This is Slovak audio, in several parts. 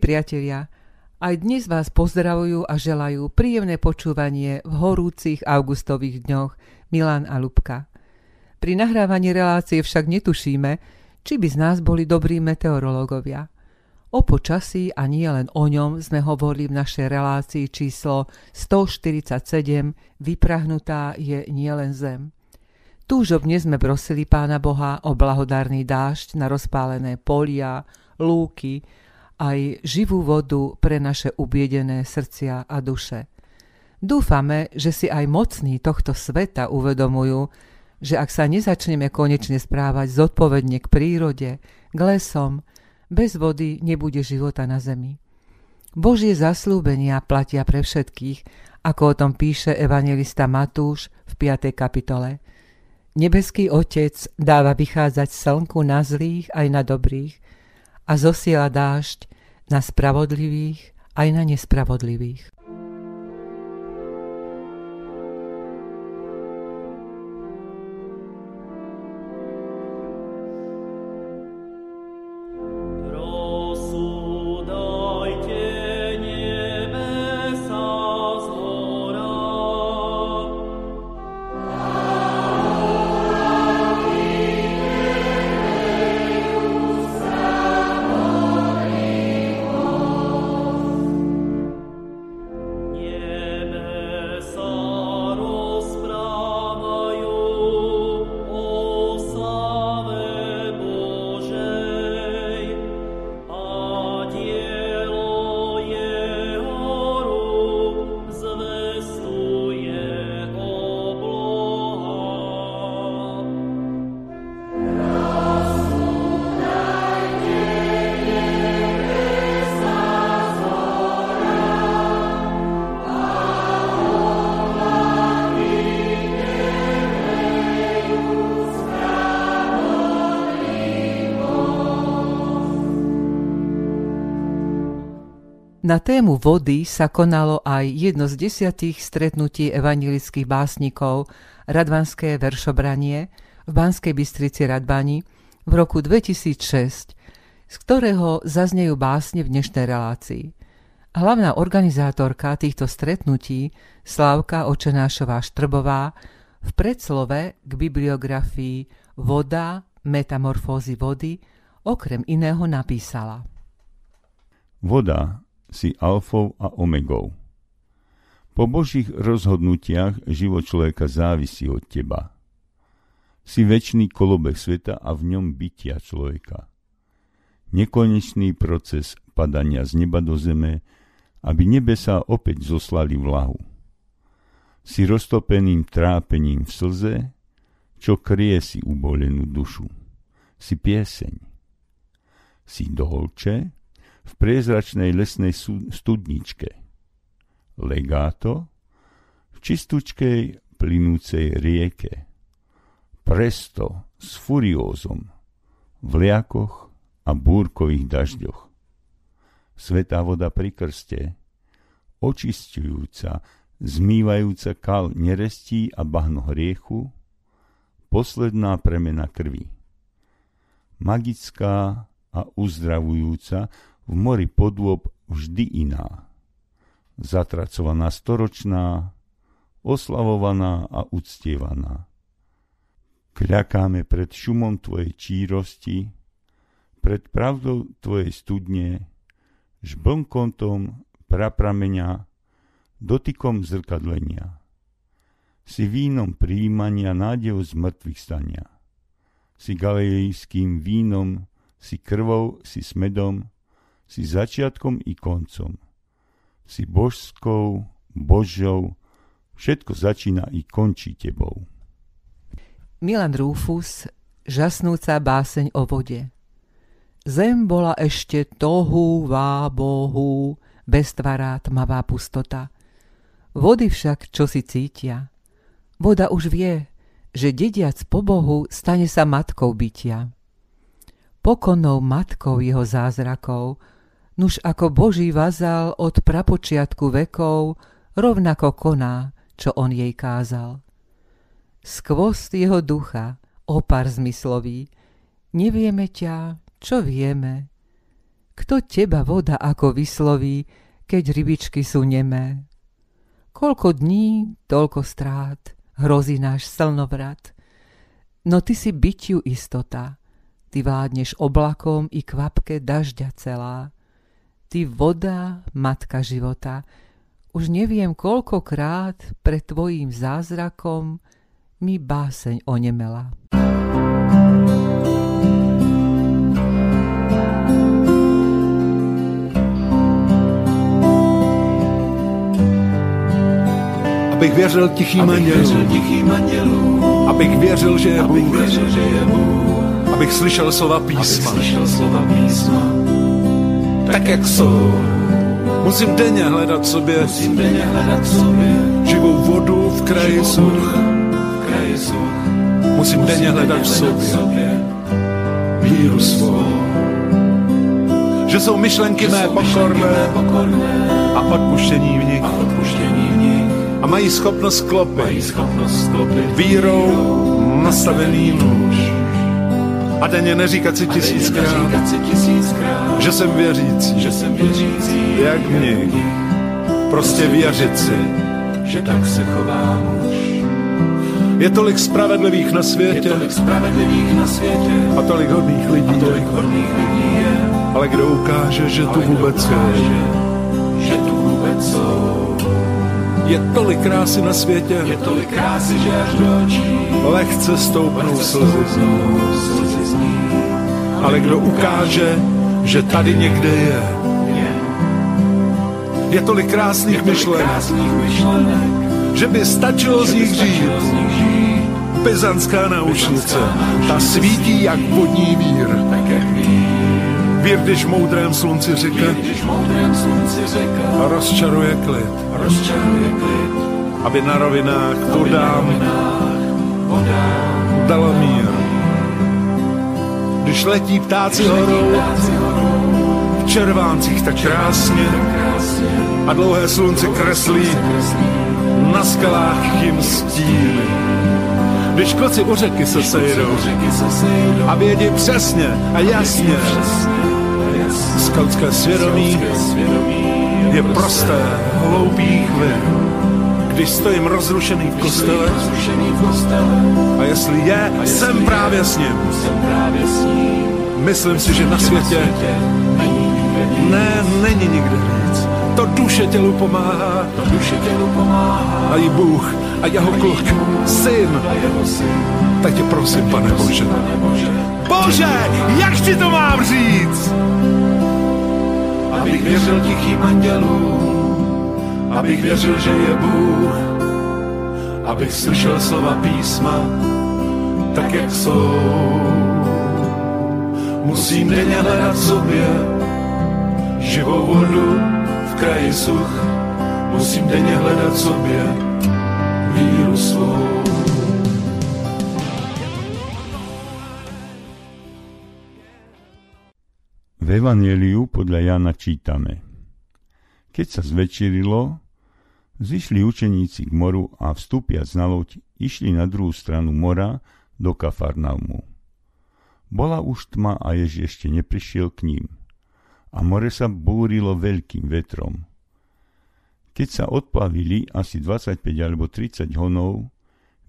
Priatelia, aj dnes vás pozdravujú a želajú príjemné počúvanie v horúcich augustových dňoch Milan a Lubka. Pri nahrávaní relácie však netušíme, či by z nás boli dobrí meteorológovia. O počasí a nie len o ňom sme hovorili v našej relácii číslo 147 Vyprahnutá je nielen zem. Túžobne sme prosili Pána Boha o blahodárny dážď na rozpálené polia, lúky, aj živú vodu pre naše ubiedené srdcia a duše. Dúfame, že si aj mocní tohto sveta uvedomujú, že ak sa nezačneme konečne správať zodpovedne k prírode, k lesom, bez vody nebude života na zemi. Božie zaslúbenia platia pre všetkých, ako o tom píše evangelista Matúš v 5. kapitole. Nebeský Otec dáva vychádzať slnku na zlých aj na dobrých a zosiela dážď na spravodlivých aj na nespravodlivých. Na tému vody sa konalo aj jedno z desiatých stretnutí evangelických básnikov Radvanské veršobranie v Banskej Bystrici Radbani v roku 2006, z ktorého zaznejú básne v dnešnej relácii. Hlavná organizátorka týchto stretnutí, Slávka Očenášová Štrbová, v predslove k bibliografii Voda, metamorfózy vody, okrem iného napísala. Voda si alfou a omegou. Po Božích rozhodnutiach život človeka závisí od teba. Si väčší kolobek sveta a v ňom bytia človeka. Nekonečný proces padania z neba do zeme, aby nebesa opäť zoslali vlahu. Si roztopeným trápením v slze, čo krie si ubolenú dušu. Si pieseň. Si dolče, v priezračnej lesnej studničke. Legáto v čistúčkej plynúcej rieke. Presto s furiózom v liakoch a búrkových dažďoch. Svetá voda pri krste, očistujúca, zmývajúca kal nerestí a bahno hriechu, posledná premena krvi. Magická a uzdravujúca v mori podôb vždy iná. Zatracovaná storočná, oslavovaná a uctievaná. Kľakáme pred šumom Tvojej čírosti, pred pravdou Tvojej studne, žblnkontom prapramenia, dotykom zrkadlenia. Si vínom príjmania nádejov z mŕtvych stania. Si galilejským vínom, si krvou, si smedom, si začiatkom i koncom. Si božskou, božou, všetko začína i končí tebou. Milan Rufus, žasnúca báseň o vode. Zem bola ešte tohu, vábohu, beztvará tmavá pustota. Vody však čo si cítia. Voda už vie, že dediac po Bohu stane sa matkou bytia. Pokonnou matkou jeho zázrakov, nuž ako Boží vazal od prapočiatku vekov rovnako koná, čo on jej kázal. Skvost jeho ducha, opar zmyslový, nevieme ťa, čo vieme. Kto teba voda ako vysloví, keď rybičky sú nemé? Koľko dní, toľko strát, hrozí náš slnovrat. No ty si bytiu istota, ty vládneš oblakom i kvapke dažďa celá. Ty voda, matka života, už neviem koľkokrát pred tvojím zázrakom mi báseň onemela. Abych věřil tichým andělům, abych věřil, že je Bůh, abych slyšel slova písma, tak jak jsou. Musím denně hledat sobě, Musím denně hledat sobě živou vodu v kraji such. Musím denně hledat v sobě víru svou. Že jsou myšlenky mé pokorné a odpuštění v nich. A mají schopnost sklopit vírou nastavený nůž. A denně neříkat si tisíckrát, že jsem věřící, že jsem věřící, jak mě. Prostě věřit si, že tak se chovám už. Je tolik spravedlivých na světě, je tolik spravedlivých na světě a tolik hodných lidí, a tolik hodných lidí je, ale kdo ukáže, že tu vůbec je, že tu vůbec jsou. Je tolik krásy na světě, je tolik krásy, že až do očí. Lehce stoupnou slzy. Ale kdo ukáže, že tady někde je, je. Tolik krásných myšlenek, že by stačilo z nich žít. Pezantská náušnice, ta svítí jak vodní vír. Vír, když v moudrém slunci řeka a rozčaruje klid, aby na rovinách vodám dala mír. Když letí ptáci horou, v červáncích tak krásně a dlouhé slunce kreslí na skalách jim stíny. Když kloci u řeky se sejdou a vědí přesně a jasně, skautské svědomí je prosté, hloupý chvil. Když stojím rozrušený v kostele a jestli je, jsem právě s ním. Myslím si, že na světě ne, není nikde. To duše tělu pomáhá, to duše tělu pomáhá. A i Bůh, a jeho kluk, syn. Tak tě prosím, pane Bože. Bože, jak ti to mám říct? Abych věřil tichým andělům, abych věřil, že je Bůh, abych slyšel slova písma, tak jak jsou. Musím denně hledat sobě živou vodu kraji such. Musím denně hledat sobě víru svou. V Evangeliu podľa Jana čítame. Keď sa zvečerilo, zišli učeníci k moru a vstúpiac na loď, išli na druhú stranu mora do Kafarnaumu. Bola už tma a Jež ešte neprišiel k ním. A more sa búrilo veľkým vetrom. Keď sa odplavili asi 25 alebo 30 honov,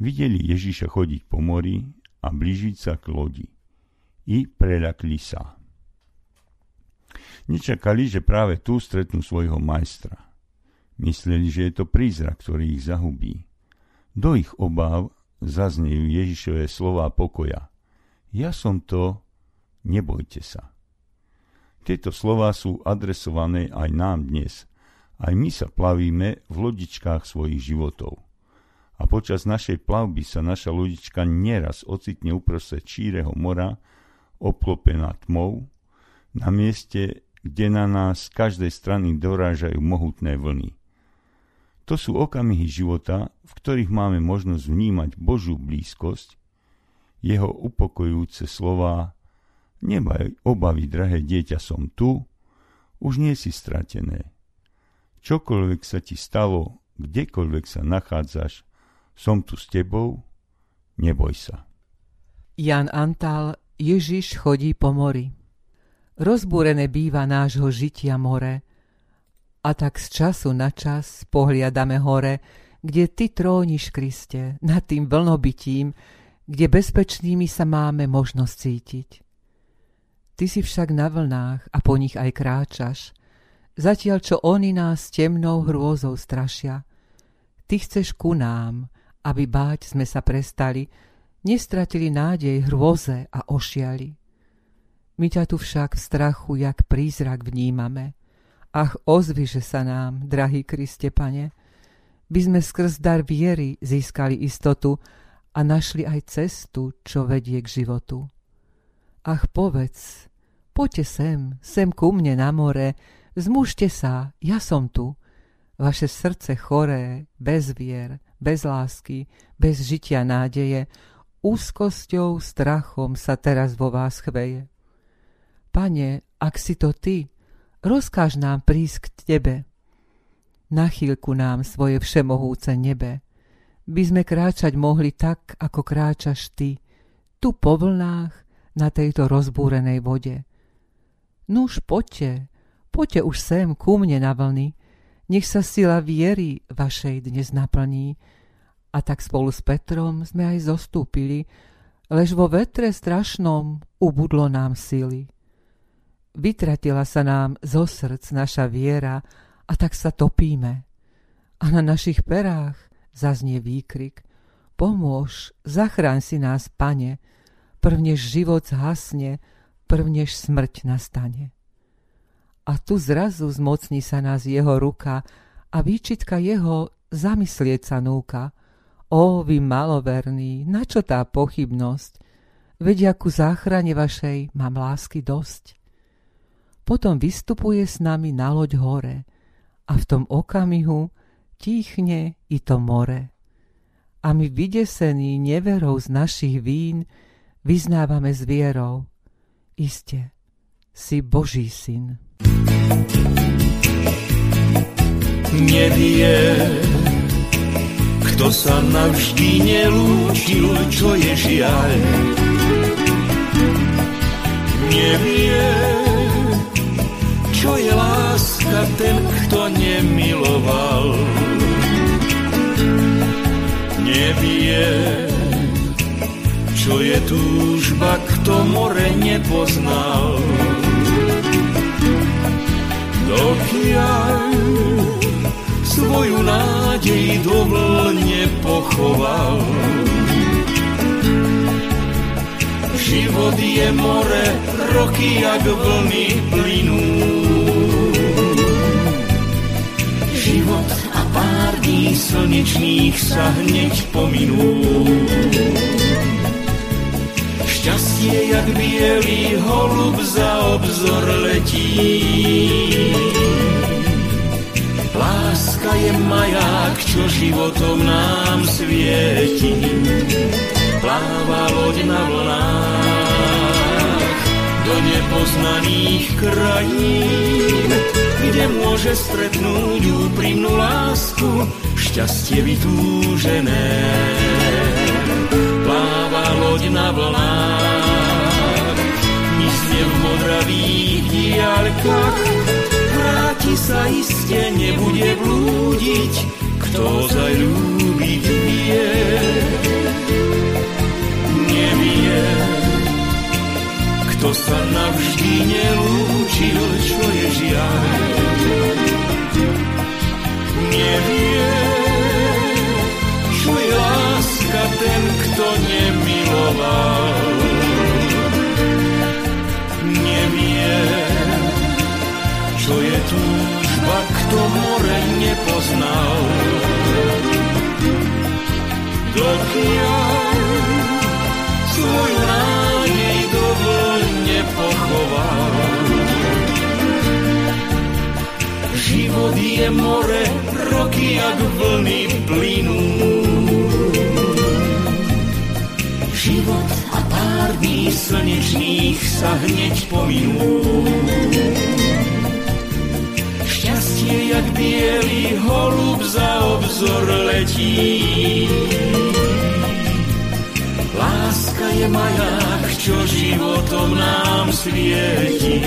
videli Ježiša chodiť po mori a blížiť sa k lodi. I preľakli sa. Nečakali, že práve tu stretnú svojho majstra. Mysleli, že je to prízrak, ktorý ich zahubí. Do ich obáv zaznejú Ježišové slová pokoja. Ja som to, nebojte sa. Tieto slová sú adresované aj nám dnes. Aj my sa plavíme v lodičkách svojich životov. A počas našej plavby sa naša lodička neraz ocitne uprostred číreho mora, obklopená tmou, na mieste, kde na nás z každej strany dorážajú mohutné vlny. To sú okamihy života, v ktorých máme možnosť vnímať Božú blízkosť, jeho upokojujúce slová Nebaj obavy, drahé dieťa, som tu, už nie si stratené. Čokoľvek sa ti stalo, kdekoľvek sa nachádzaš, som tu s tebou, neboj sa. Jan Antal, Ježiš chodí po mori. rozbúrené býva nášho žitia more. A tak z času na čas pohliadame hore, kde ty tróniš, Kriste, nad tým vlnobitím, kde bezpečnými sa máme možnosť cítiť. Ty si však na vlnách a po nich aj kráčaš, zatiaľ čo oni nás temnou hrôzou strašia. Ty chceš ku nám, aby báť sme sa prestali, nestratili nádej hrôze a ošiali. My ťa tu však v strachu, jak prízrak vnímame. Ach, ozviže sa nám, drahý Kriste, pane, by sme skrz dar viery získali istotu a našli aj cestu, čo vedie k životu. Ach, povedz, poďte sem, sem ku mne na more, zmužte sa, ja som tu. Vaše srdce choré, bez vier, bez lásky, bez žitia nádeje, úzkosťou, strachom sa teraz vo vás chveje. Pane, ak si to ty, rozkáž nám prísť k tebe, na chvíľku nám svoje všemohúce nebe, by sme kráčať mohli tak, ako kráčaš ty, tu po vlnách na tejto rozbúrenej vode. Nuž poďte, poďte už sem ku mne na vlny, nech sa sila viery vašej dnes naplní. A tak spolu s Petrom sme aj zostúpili, lež vo vetre strašnom ubudlo nám sily. Vytratila sa nám zo srdc naša viera, a tak sa topíme. A na našich perách zaznie výkrik Pomôž, zachráň si nás, pane, prvnež život zhasne, prvnež smrť nastane. A tu zrazu zmocní sa nás jeho ruka a výčitka jeho zamyslieť sa núka. Ó, vy maloverní, na tá pochybnosť? Veď akú záchrane vašej mám lásky dosť. Potom vystupuje s nami na loď hore – a v tom okamihu tichne i to more. A my vydesení neverou z našich vín vyznávame s vierou. Iste, si Boží syn. Nevie, kto sa navždy nelúčil, čo je žiaľ. Nevie, čo je láska ten, kto nemiloval. Nevie, čo je túžba, kto more nepoznal. Dokiaľ svoju nádej do vlne pochoval. Život je more, roky jak vlny plynú. Život a pár dní slnečných sa hneď pominú. Šťastie jak bielý holub za obzor letí. Láska je maják, čo životom nám svieti. Pláva loď na vlnách do nepoznaných krajín, kde môže stretnúť úprimnú lásku, šťastie vytúžené. Diaľkách, vráti sa iste, nebude blúdiť, kto zalúbiť vie nevie, kto sa navždy nelúčil, čo je žiaľ. Nevie, Život je more, roky jak vlny plynú. Život a pár dní slnečných sa hneď pominú. Šťastie jak bielý holub za obzor letí. Láska je maják, čo životom nám svieti.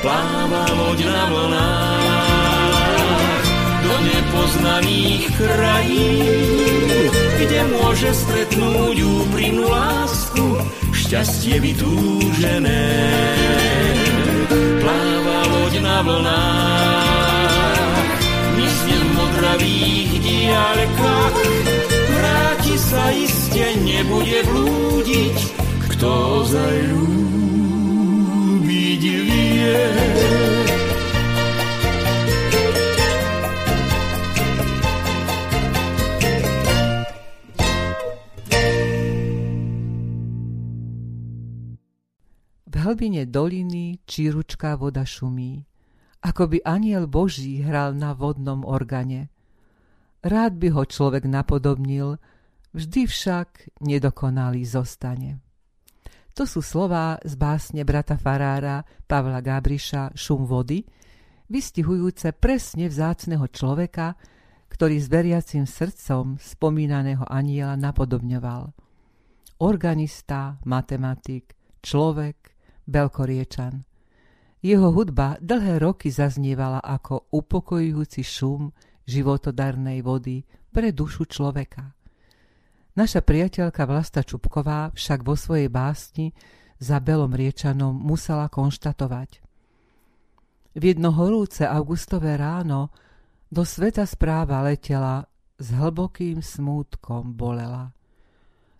Pláva loď na vlnách do nepoznaných krajín, kde môže stretnúť úprimnú lásku, šťastie vytúžené. Pláva loď na vlnách, mysne v modravých diálkach, vráti sa iste, nebude blúdiť, kto ozaj ľúbiť vie. V hlbine doliny číručká voda šumí, ako by aniel Boží hral na vodnom organe. Rád by ho človek napodobnil, vždy však nedokonalý zostane. To sú slová z básne brata Farára Pavla Gabriša Šum vody, vystihujúce presne vzácneho človeka, ktorý s veriacim srdcom spomínaného aniela napodobňoval. Organista, matematik, človek, Belkoriečan. Jeho hudba dlhé roky zaznievala ako upokojujúci šum životodarnej vody pre dušu človeka. Naša priateľka Vlasta Čupková však vo svojej básni za Belom Riečanom musela konštatovať. V jedno horúce augustové ráno do sveta správa letela, s hlbokým smútkom bolela.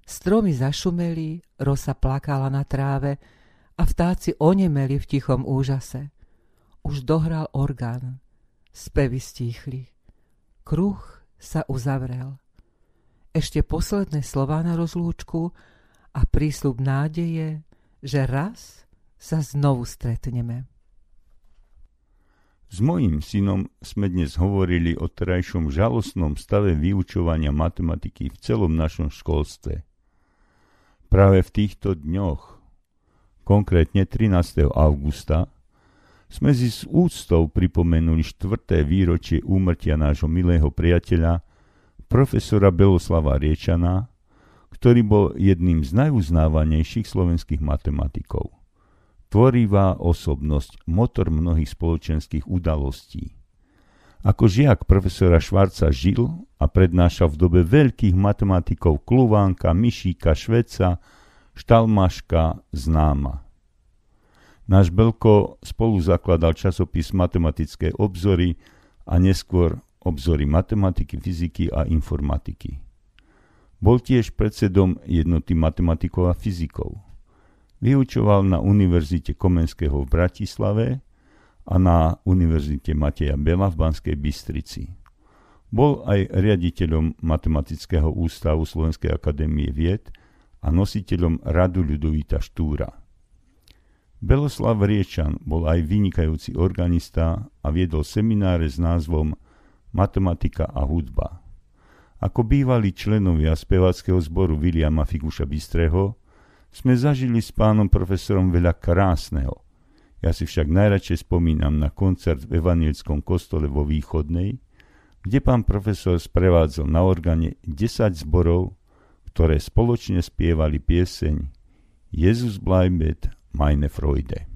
Stromy zašumeli, rosa plakala na tráve, a vtáci onemeli v tichom úžase. Už dohral orgán, spevy stíchli. Kruh sa uzavrel. Ešte posledné slová na rozlúčku a prísľub nádeje, že raz sa znovu stretneme. S mojím synom sme dnes hovorili o terajšom žalostnom stave vyučovania matematiky v celom našom školstve. Práve v týchto dňoch konkrétne 13. augusta, sme si s úctou pripomenuli štvrté výročie úmrtia nášho milého priateľa, profesora Beloslava Riečana, ktorý bol jedným z najuznávanejších slovenských matematikov. Tvorivá osobnosť, motor mnohých spoločenských udalostí. Ako žiak profesora Švarca žil a prednášal v dobe veľkých matematikov Kluvánka, Mišíka, Šveca, Štalmaška známa. Náš Belko spolu zakladal časopis Matematické obzory a neskôr obzory matematiky, fyziky a informatiky. Bol tiež predsedom jednoty matematikov a fyzikov. Vyučoval na Univerzite Komenského v Bratislave a na Univerzite Mateja Bela v Banskej Bystrici. Bol aj riaditeľom Matematického ústavu Slovenskej akadémie vied a nositeľom radu Ľudovita Štúra. Beloslav Riečan bol aj vynikajúci organista a viedol semináre s názvom Matematika a hudba. Ako bývalí členovia speváckého zboru Viliama Figuša Bystreho sme zažili s pánom profesorom veľa krásneho. Ja si však najradšej spomínam na koncert v Evanielskom kostole vo Východnej, kde pán profesor sprevádzal na organe 10 zborov ktoré spoločne spievali pieseň Jezus bleibet meine Freude.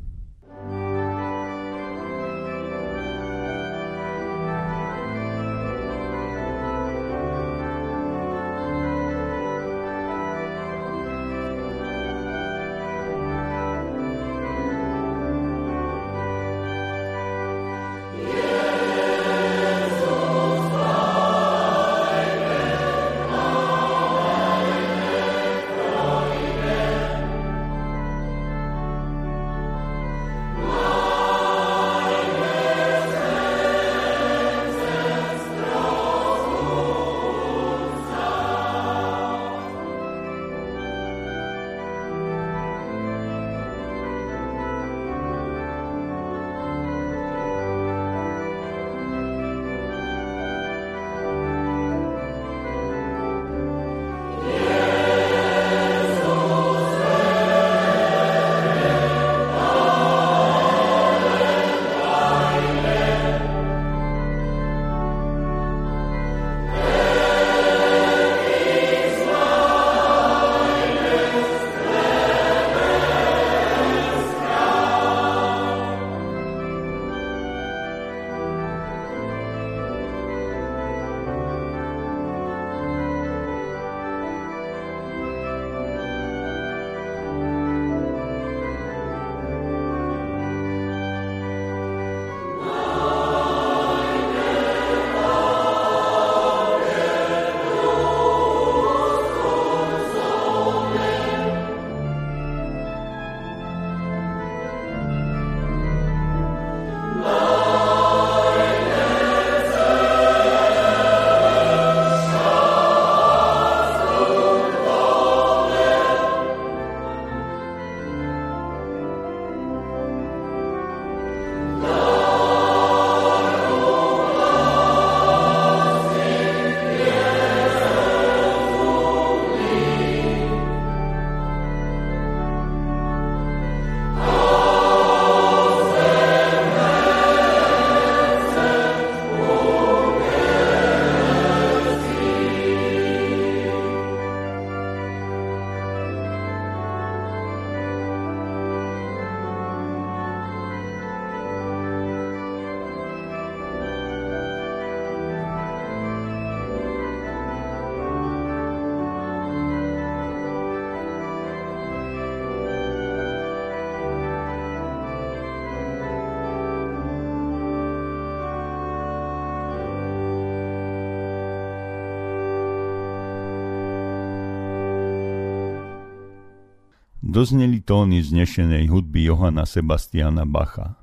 Dozneli tóny znešenej hudby Johana Sebastiana Bacha.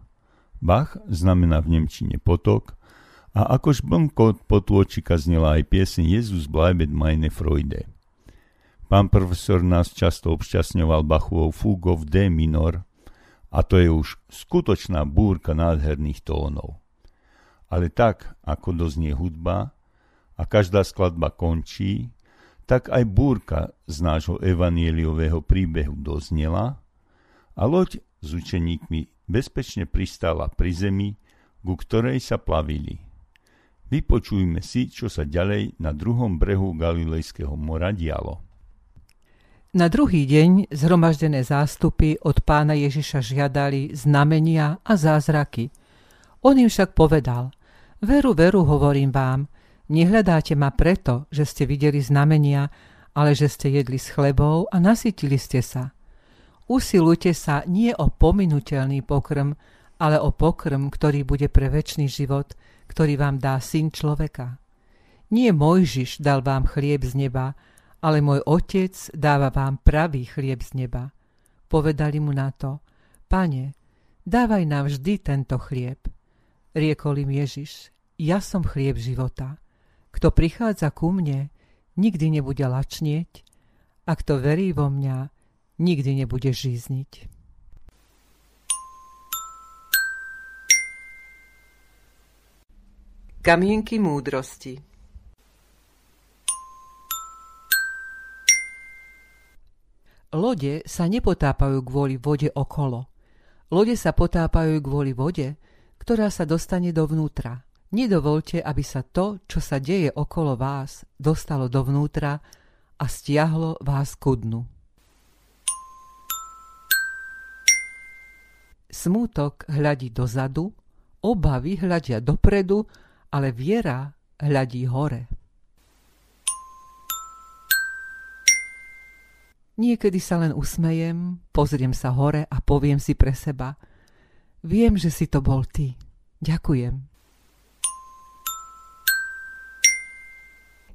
Bach znamená v Nemčine potok a akož blnko potôčika znela aj piesň Jezus bleibet meine Freude. Pán profesor nás často obšťastňoval Bachovou fúgou v D minor a to je už skutočná búrka nádherných tónov. Ale tak, ako doznie hudba a každá skladba končí, tak aj búrka z nášho evanieliového príbehu doznela a loď s učeníkmi bezpečne pristála pri zemi, ku ktorej sa plavili. Vypočujme si, čo sa ďalej na druhom brehu Galilejského mora dialo. Na druhý deň zhromaždené zástupy od pána Ježiša žiadali znamenia a zázraky. On im však povedal, veru, veru, hovorím vám, Nehľadáte ma preto, že ste videli znamenia, ale že ste jedli s chlebou a nasytili ste sa. Usilujte sa nie o pominutelný pokrm, ale o pokrm, ktorý bude pre väčší život, ktorý vám dá syn človeka. Nie Mojžiš dal vám chlieb z neba, ale môj otec dáva vám pravý chlieb z neba. Povedali mu na to, pane, dávaj nám vždy tento chlieb. Riekol im Ježiš, ja som chlieb života. Kto prichádza ku mne, nikdy nebude lačnieť a kto verí vo mňa, nikdy nebude žízniť. Kamienky múdrosti Lode sa nepotápajú kvôli vode okolo. Lode sa potápajú kvôli vode, ktorá sa dostane dovnútra. Nedovolte, aby sa to, čo sa deje okolo vás, dostalo dovnútra a stiahlo vás ku dnu. Smútok hľadí dozadu, obavy hľadia dopredu, ale viera hľadí hore. Niekedy sa len usmejem, pozriem sa hore a poviem si pre seba Viem, že si to bol ty. Ďakujem.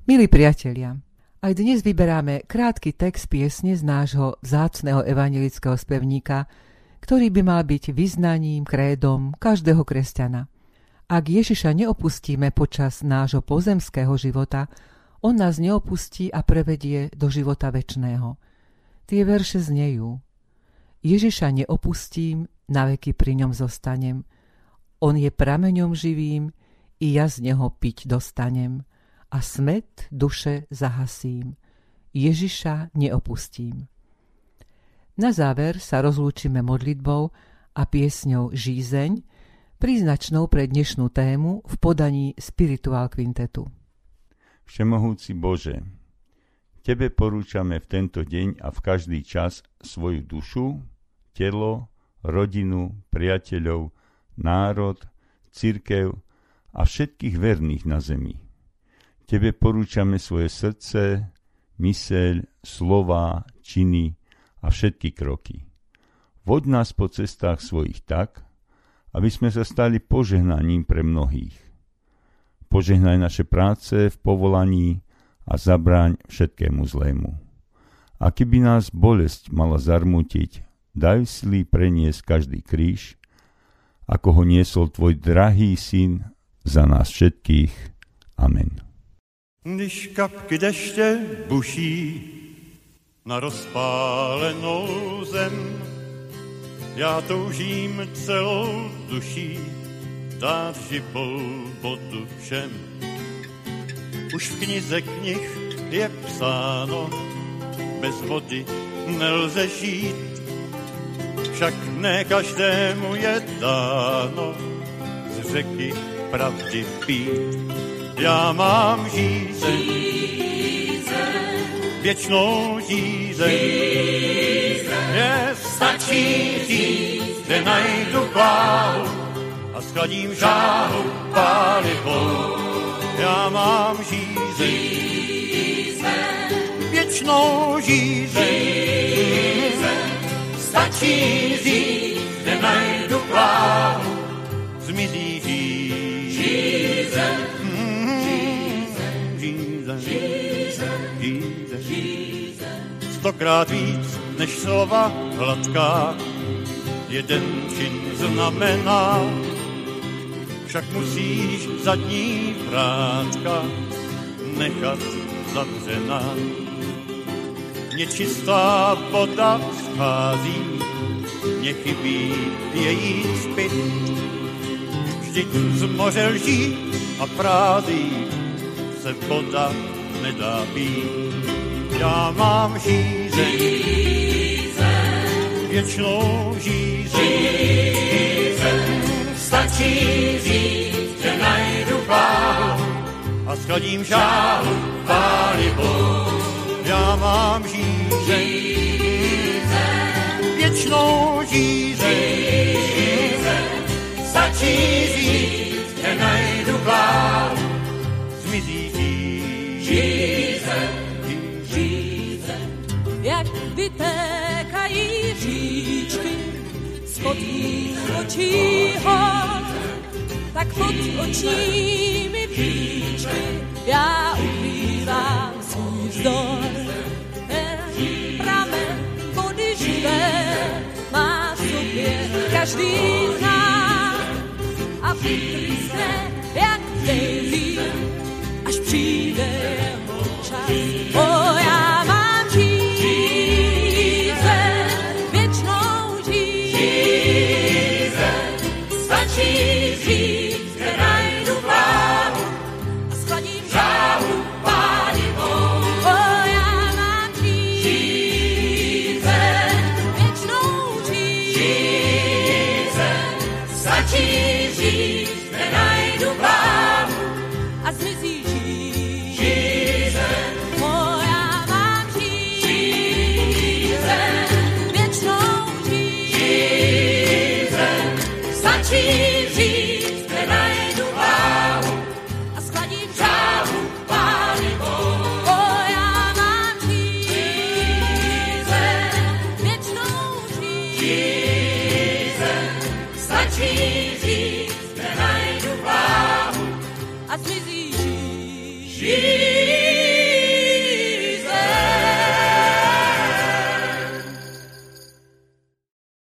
Milí priatelia, aj dnes vyberáme krátky text piesne z nášho vzácného evangelického spevníka, ktorý by mal byť vyznaním, krédom každého kresťana. Ak Ježiša neopustíme počas nášho pozemského života, on nás neopustí a prevedie do života väčšného. Tie verše znejú. Ježiša neopustím, na veky pri ňom zostanem. On je prameňom živým, i ja z neho piť dostanem a smet duše zahasím. Ježiša neopustím. Na záver sa rozlúčime modlitbou a piesňou Žízeň, príznačnou pre dnešnú tému v podaní Spirituál Quintetu. Všemohúci Bože, Tebe porúčame v tento deň a v každý čas svoju dušu, telo, rodinu, priateľov, národ, cirkev a všetkých verných na zemi. Tebe porúčame svoje srdce, myseľ, slova, činy a všetky kroky. Voď nás po cestách svojich tak, aby sme sa stali požehnaním pre mnohých. Požehnaj naše práce v povolaní a zabráň všetkému zlému. A keby nás bolesť mala zarmutiť, daj sily preniesť každý kríž, ako ho niesol tvoj drahý syn za nás všetkých. Amen. Když kapky deště buší na rozpálenou zem, já toužím celou duší dát živou vodu všem. Už v knize knih je psáno, bez vody nelze žít, však ne každému je dáno z řeky pravdy pít já mám žízeň, věčnou žízeň. Je stačí říct, kde najdu pláhu a schladím žáhu pálivou. Já mám žízeň, věčnou žízeň. Stačí říct, kde najdu pláhu, zmizí stokrát víc než slova hladká. Jeden čin znamená, však musíš zadní vrátka nechat zavřená. Nečistá voda schází, mě chybí její spit. Vždyť z moře lží a prází se voda nedá být. Já mám žízeň, věčnou žízeň. Stačí říct, že najdu pálu a skladím žálu pálibu. Já mám žízeň, věčnou žízeň. Stačí říct, že najdu pálu vytékají říčky spod tvých očí hor, tak pod očními příčky já ukrývám svůj vzdor. Ten pramen vody živé má v sobě každý z a vytrysne jak daisy, až přijde jeho čas. O, já